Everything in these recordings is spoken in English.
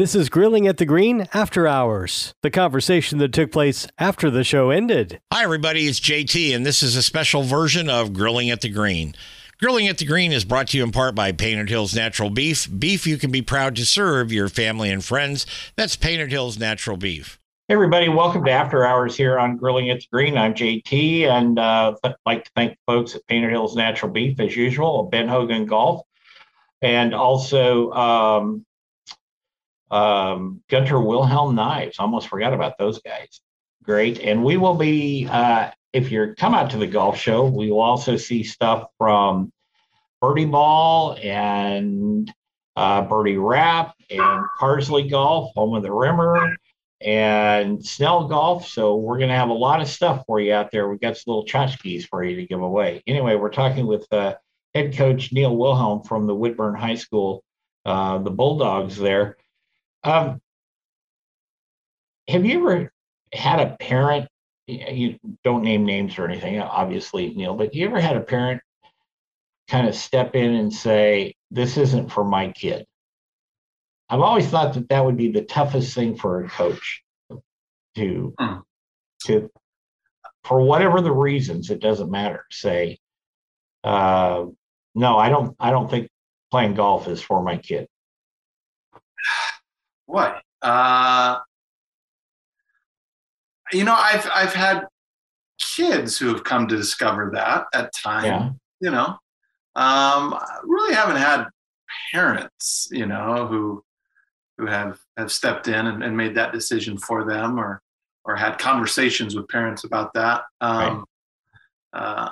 This is Grilling at the Green After Hours, the conversation that took place after the show ended. Hi, everybody. It's JT, and this is a special version of Grilling at the Green. Grilling at the Green is brought to you in part by Painted Hills Natural Beef. Beef you can be proud to serve your family and friends. That's Painted Hills Natural Beef. Hey everybody, welcome to After Hours here on Grilling at the Green. I'm JT, and uh, I'd like to thank folks at Painted Hills Natural Beef, as usual, Ben Hogan Golf, and also um, um, Gunter Wilhelm Knives. Almost forgot about those guys. Great. And we will be, uh, if you come out to the golf show, we will also see stuff from Birdie Ball and uh, Birdie Rap and Parsley Golf, home of the Rimmer, and Snell Golf. So we're going to have a lot of stuff for you out there. We've got some little tchotchkes for you to give away. Anyway, we're talking with uh, head coach Neil Wilhelm from the Woodburn High School, uh, the Bulldogs there. Um, have you ever had a parent? You don't name names or anything, obviously, Neil, but you ever had a parent kind of step in and say, "This isn't for my kid"? I've always thought that that would be the toughest thing for a coach to mm. to for whatever the reasons, it doesn't matter. Say, uh, no, I don't. I don't think playing golf is for my kid boy, uh, you know, I've I've had kids who have come to discover that at times. Yeah. You know, um, really haven't had parents, you know, who who have have stepped in and, and made that decision for them, or or had conversations with parents about that. Um, right. uh,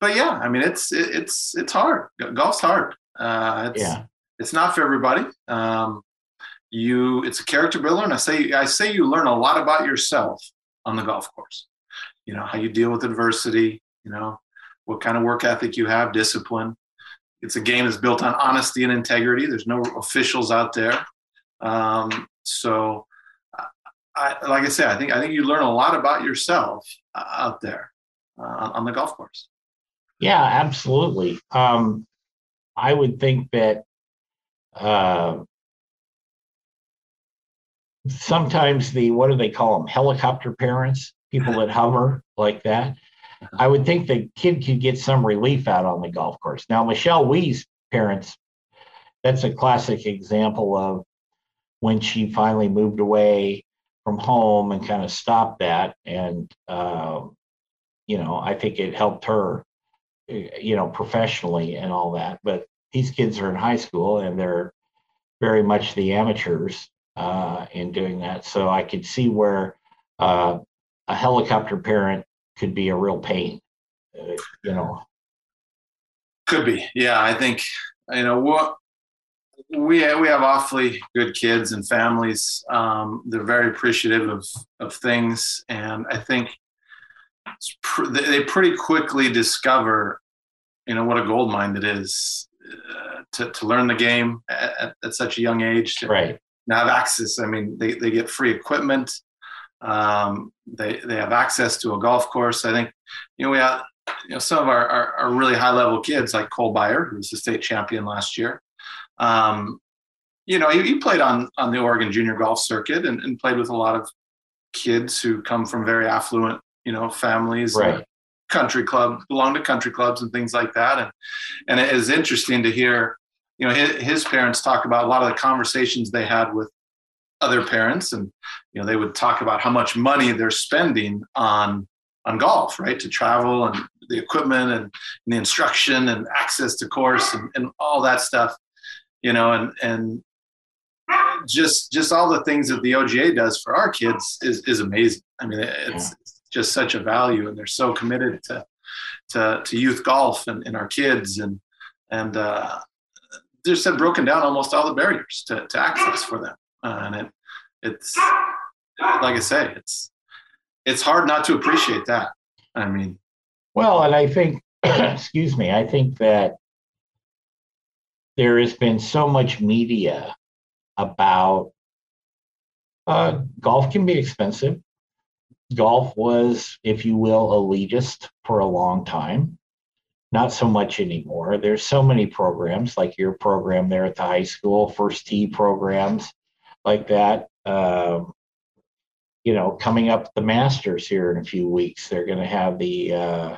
but yeah, I mean, it's it, it's it's hard. Golf's hard. Uh, it's, yeah. it's not for everybody. Um, you it's a character builder and i say i say you learn a lot about yourself on the golf course. You know how you deal with adversity you know what kind of work ethic you have discipline. It's a game that's built on honesty and integrity. There's no officials out there. Um, so I, like i said i think i think you learn a lot about yourself uh, out there uh, on the golf course. Yeah absolutely. Um, i would think that uh, sometimes the what do they call them helicopter parents people that hover like that. I would think the kid could get some relief out on the golf course. Now Michelle Wie's parents that's a classic example of when she finally moved away from home and kind of stopped that and uh, you know i think it helped her you know professionally and all that. But these kids are in high school and they're very much the amateurs uh, in doing that. So I could see where uh, a helicopter parent could be a real pain. Uh, you know, could be. Yeah, I think you know what we we have awfully good kids and families. Um, they're very appreciative of of things, and I think pr- they pretty quickly discover, you know, what a gold mine it is uh, to to learn the game at, at, such a young age. Right have access. I mean, they, they get free equipment. Um, they, they have access to a golf course. I think, you know, we have, you know, some of our, our, our really high level kids like Cole Byer, who was the state champion last year. Um, you know, he, he, played on, on the Oregon junior golf circuit and, and, played with a lot of kids who come from very affluent, you know, families. Right. Country club, belong to country clubs and things like that. And, and it is interesting to hear you know his, his parents talk about a lot of the conversations they had with other parents and you know they would talk about how much money they're spending on on golf right to travel and the equipment and, and the instruction and access to course and, and all that stuff you know and and just just all the things that the OGA does for our kids is is amazing. I mean, it's, it's just such a value, and they're so committed to to, to youth golf and, and our kids, and and uh, just have broken down almost all the barriers to, to access for them. Uh, and it it's like I say, it's it's hard not to appreciate that. I mean, well, and I think, excuse me, I think that there has been so much media about uh, golf can be expensive. Golf was, if you will, elitist for a long time. Not so much anymore. There's so many programs like your program there at the high school, first tee programs like that. Um, you know, coming up the Masters here in a few weeks, they're going to have the uh,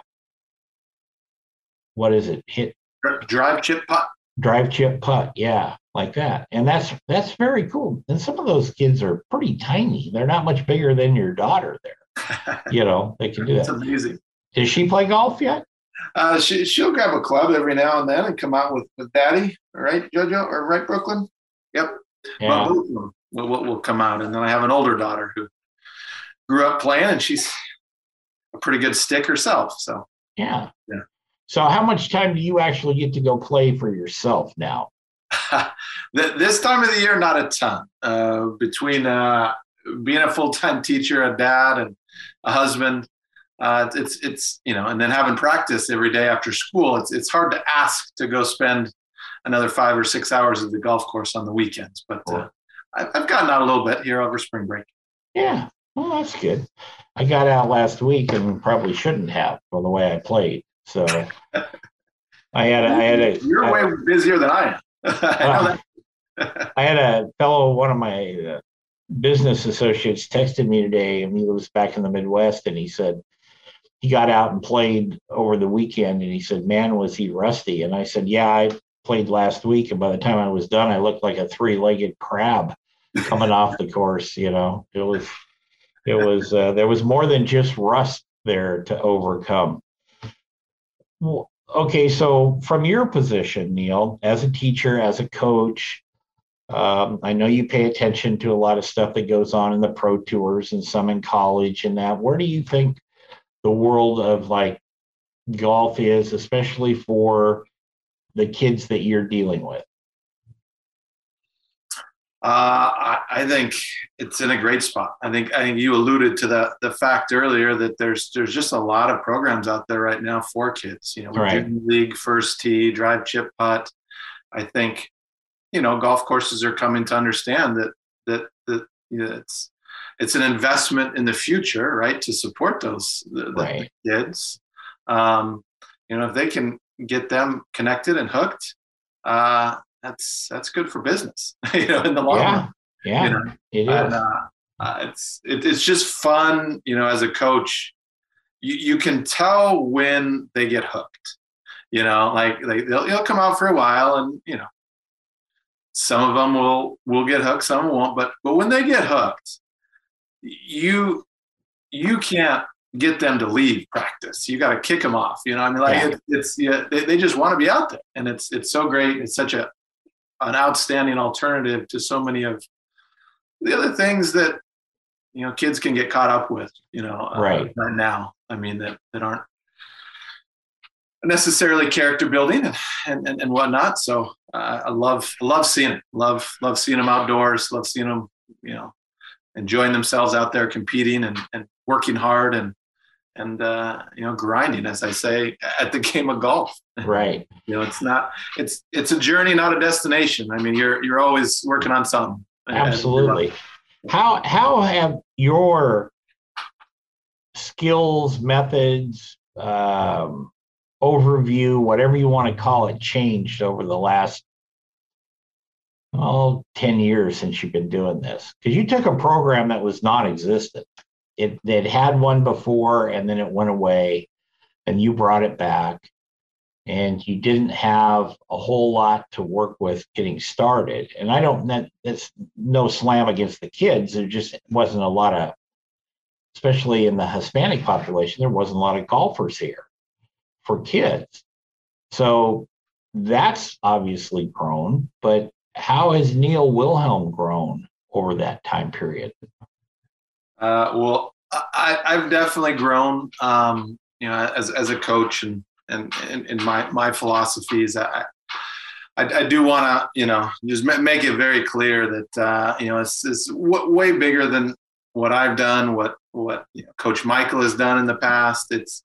what is it? Hit drive chip putt. Drive chip putt, yeah, like that, and that's that's very cool. And some of those kids are pretty tiny; they're not much bigger than your daughter. There, you know, they can do that. It's amazing. Does she play golf yet? Uh, she she'll grab a club every now and then and come out with with Daddy, right, JoJo, or right, Brooklyn? Yep. Yeah. But will, will, will come out, and then I have an older daughter who grew up playing, and she's a pretty good stick herself. So yeah, yeah. So, how much time do you actually get to go play for yourself now? this time of the year, not a ton. Uh, between uh, being a full time teacher, a dad, and a husband, uh, it's it's you know, and then having practice every day after school. It's it's hard to ask to go spend another five or six hours at the golf course on the weekends. But uh, I've gotten out a little bit here over spring break. Yeah, well, that's good. I got out last week and probably shouldn't have for the way I played. So I had a, I had a. You're I, way busier than I am. I, I had a fellow, one of my uh, business associates, texted me today, and he was back in the Midwest, and he said he got out and played over the weekend, and he said, "Man, was he rusty?" And I said, "Yeah, I played last week, and by the time I was done, I looked like a three-legged crab coming off the course. You know, it was." It was uh, there was more than just rust there to overcome. Well, okay, so from your position, Neil, as a teacher, as a coach, um, I know you pay attention to a lot of stuff that goes on in the pro tours and some in college and that. Where do you think the world of like golf is, especially for the kids that you're dealing with? Uh, I, think it's in a great spot. I think I think you alluded to the the fact earlier that there's there's just a lot of programs out there right now for kids. You know, right. league, first tee, drive, chip, putt. I think you know golf courses are coming to understand that that that you know, it's it's an investment in the future, right, to support those the, right. the kids. Um, you know, if they can get them connected and hooked, uh, that's that's good for business, you know, in the long yeah. run. Yeah, you know? it is. And, uh, uh, it's it, it's just fun, you know, as a coach. You, you can tell when they get hooked. You know, like like they'll, they'll come out for a while, and you know, some of them will will get hooked, some won't. But but when they get hooked, you you can't get them to leave practice. You got to kick them off. You know, I mean, like yeah. it, it's yeah, they, they just want to be out there, and it's it's so great. It's such a an outstanding alternative to so many of the other things that you know kids can get caught up with you know uh, right. right now i mean that that aren't necessarily character building and and, and whatnot so uh, i love love seeing it love love seeing them outdoors love seeing them you know enjoying themselves out there competing and, and working hard and and uh, you know grinding as i say at the game of golf. Right. You know it's not it's it's a journey not a destination. I mean you're you're always working on something. Absolutely. how how have your skills methods um, overview whatever you want to call it changed over the last oh 10 years since you've been doing this. Because you took a program that was non-existent. It, it had one before and then it went away and you brought it back and you didn't have a whole lot to work with getting started. And i don't that, that's no slam against the kids. There just wasn't a lot of especially in the hispanic population there wasn't a lot of golfers here for kids. So that's obviously grown but how has Neil Wilhelm grown over that time period? Uh, well, I, have definitely grown, um, you know, as, as a coach and, and, in my, my philosophies. I, I, I do want to, you know, just make it very clear that, uh, you know, it's, it's w- way bigger than what I've done, what, what you know, Coach Michael has done in the past. It's,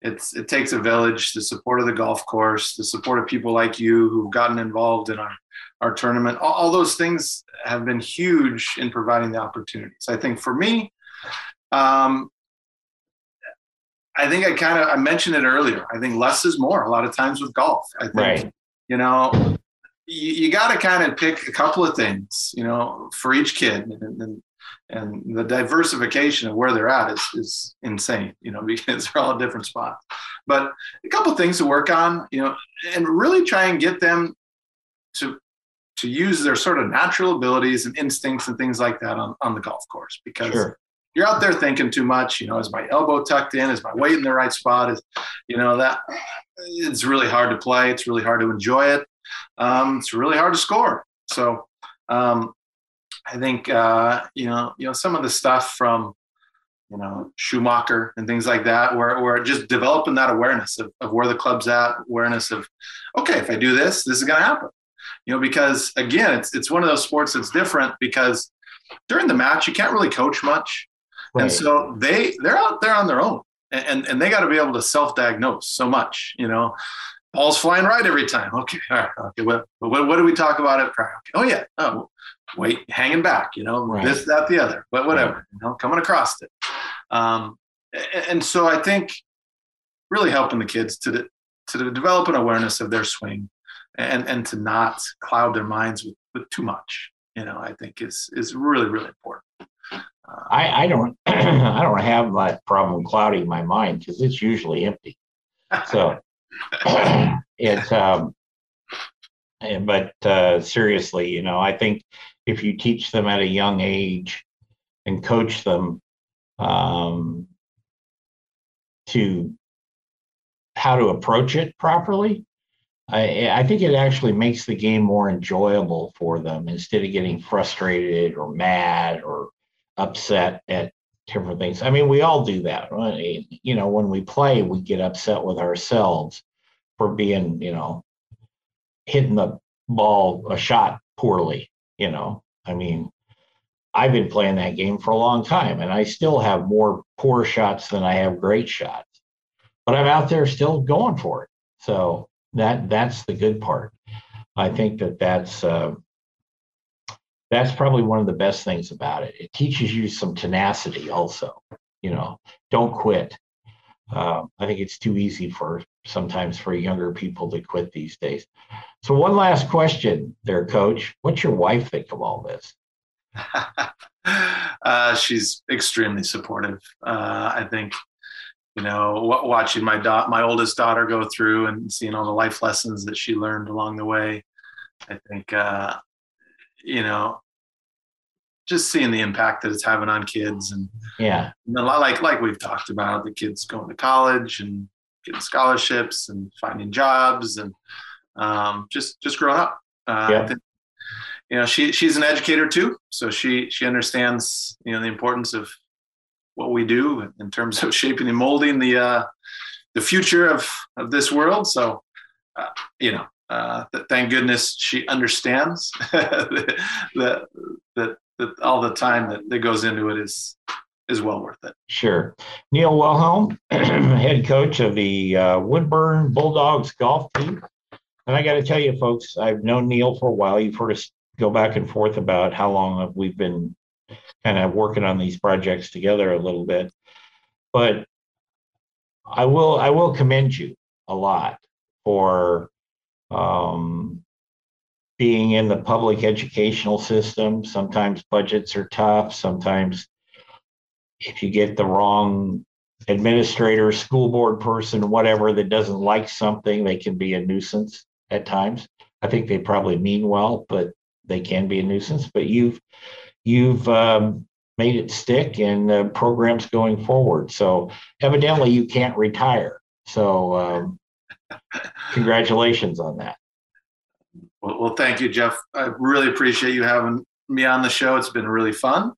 it's, it takes a village, the support of the golf course, the support of people like you who've gotten involved in our, our tournament. All, all those things have been huge in providing the opportunities. I think for me, um, I think I kind of I mentioned it earlier. I think less is more a lot of times with golf. I think right. you know you, you got to kind of pick a couple of things, you know, for each kid, and, and, and the diversification of where they're at is is insane, you know, because they're all at different spots. But a couple of things to work on, you know, and really try and get them to to use their sort of natural abilities and instincts and things like that on, on the golf course because sure you're out there thinking too much. You know, is my elbow tucked in? Is my weight in the right spot? Is, you know, that it's really hard to play. It's really hard to enjoy it. Um, it's really hard to score. So um, I think uh, you know, you know, some of the stuff from you know Schumacher and things like that, where where just developing that awareness of, of where the club's at, awareness of okay, if I do this, this is going to happen. You know, because again, it's it's one of those sports that's different because during the match you can't really coach much Right. And so they they're out there on their own, and and they got to be able to self-diagnose so much. You know, ball's flying right every time. Okay, all right. Okay, what what, what do we talk about at prior? Okay. Oh yeah. Oh, wait, hanging back. You know, right. this, that, the other. But whatever. Right. You know, coming across it. Um, and so I think really helping the kids to to develop an awareness of their swing and and to not cloud their minds with, with too much you know i think is is really really important I, I don't I don't have that problem clouding my mind because it's usually empty. So it's um but uh, seriously, you know, I think if you teach them at a young age and coach them um, to how to approach it properly, I, I think it actually makes the game more enjoyable for them instead of getting frustrated or mad or upset at different things. I mean, we all do that. Right? You know, when we play, we get upset with ourselves for being, you know, hitting the ball a shot poorly. You know, I mean, I've been playing that game for a long time and I still have more poor shots than I have great shots. But I'm out there still going for it. So that that's the good part. I think that that's uh, that's probably one of the best things about it. It teaches you some tenacity also. You know, don't quit. Uh, I think it's too easy for sometimes for younger people to quit these days. So, one last question there, coach. What's your wife think of all this? uh, she's extremely supportive. Uh, I think, you know, watching my da- my oldest daughter go through and seeing all the life lessons that she learned along the way, I think uh, you know, just seeing the impact that it's having on kids and yeah, like like we've talked about the kids going to college and getting scholarships and finding jobs and um, just just growing up. Uh, yeah. Think, you know, she she's an educator too, so she she understands you know the importance of what we do in terms of shaping and molding the uh, the future of of this world. So, uh, you know, uh, thank goodness she understands that, that, that all the time that, that goes into it is is well worth it. Sure. Neil Wilhelm, head coach of the uh, Woodburn Bulldogs golf team. And I got to tell you, folks, I've known Neil for a while. You've heard us go back and forth about how long we've been kind of working on these projects together a little bit. But I will I will commend you a lot for um, being in the public educational system. Sometimes budgets are tough. Sometimes, if you get the wrong administrator, school board person, whatever, that doesn't like something, they can be a nuisance at times. I think they probably mean well, but they can be a nuisance. But you've you've um, made it stick, and the program's going forward. So evidently, you can't retire. So um, congratulations on that. Well, well, thank you, Jeff. I really appreciate you having me on the show. It's been really fun,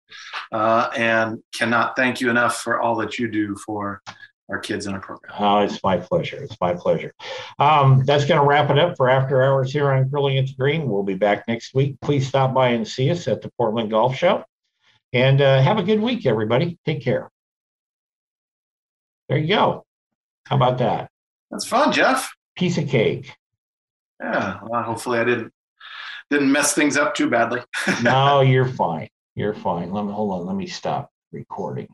uh, and cannot thank you enough for all that you do for our kids in our program. Oh, it's my pleasure. It's my pleasure. Um, that's going to wrap it up for After Hours here on Grilling at the Green. We'll be back next week. Please stop by and see us at the Portland Golf Show. And uh, have a good week, everybody. Take care. There you go. How about that? That's fun, Jeff. Piece of cake. Yeah. Well, hopefully I didn't didn't mess things up too badly. no, you're fine. You're fine. Let me hold on. Let me stop recording.